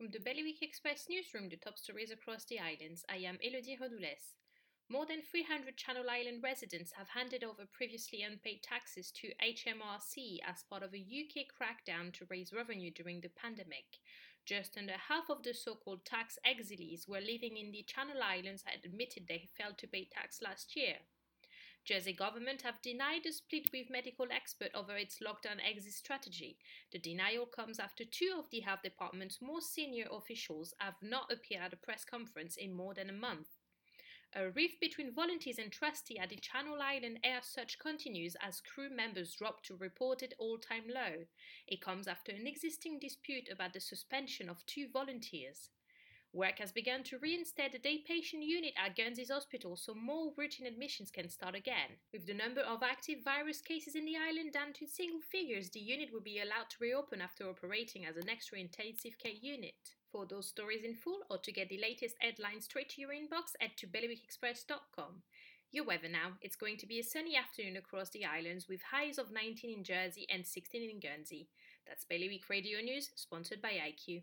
From the Bailiwick Express newsroom, the top stories across the islands, I am Elodie Rodoules. More than 300 Channel Island residents have handed over previously unpaid taxes to HMRC as part of a UK crackdown to raise revenue during the pandemic. Just under half of the so called tax exiles were living in the Channel Islands admitted they failed to pay tax last year. Jersey government have denied a split with medical expert over its lockdown exit strategy. The denial comes after two of the health department's most senior officials have not appeared at a press conference in more than a month. A rift between volunteers and trustees at the Channel Island Air Search continues as crew members drop to reported all-time low. It comes after an existing dispute about the suspension of two volunteers. Work has begun to reinstate the day patient unit at Guernsey's hospital so more routine admissions can start again. With the number of active virus cases in the island down to single figures, the unit will be allowed to reopen after operating as an extra intensive care unit. For those stories in full or to get the latest headlines straight to your inbox, head to bailiwickexpress.com. Your weather now. It's going to be a sunny afternoon across the islands with highs of 19 in Jersey and 16 in Guernsey. That's Bailiwick Radio News, sponsored by iQ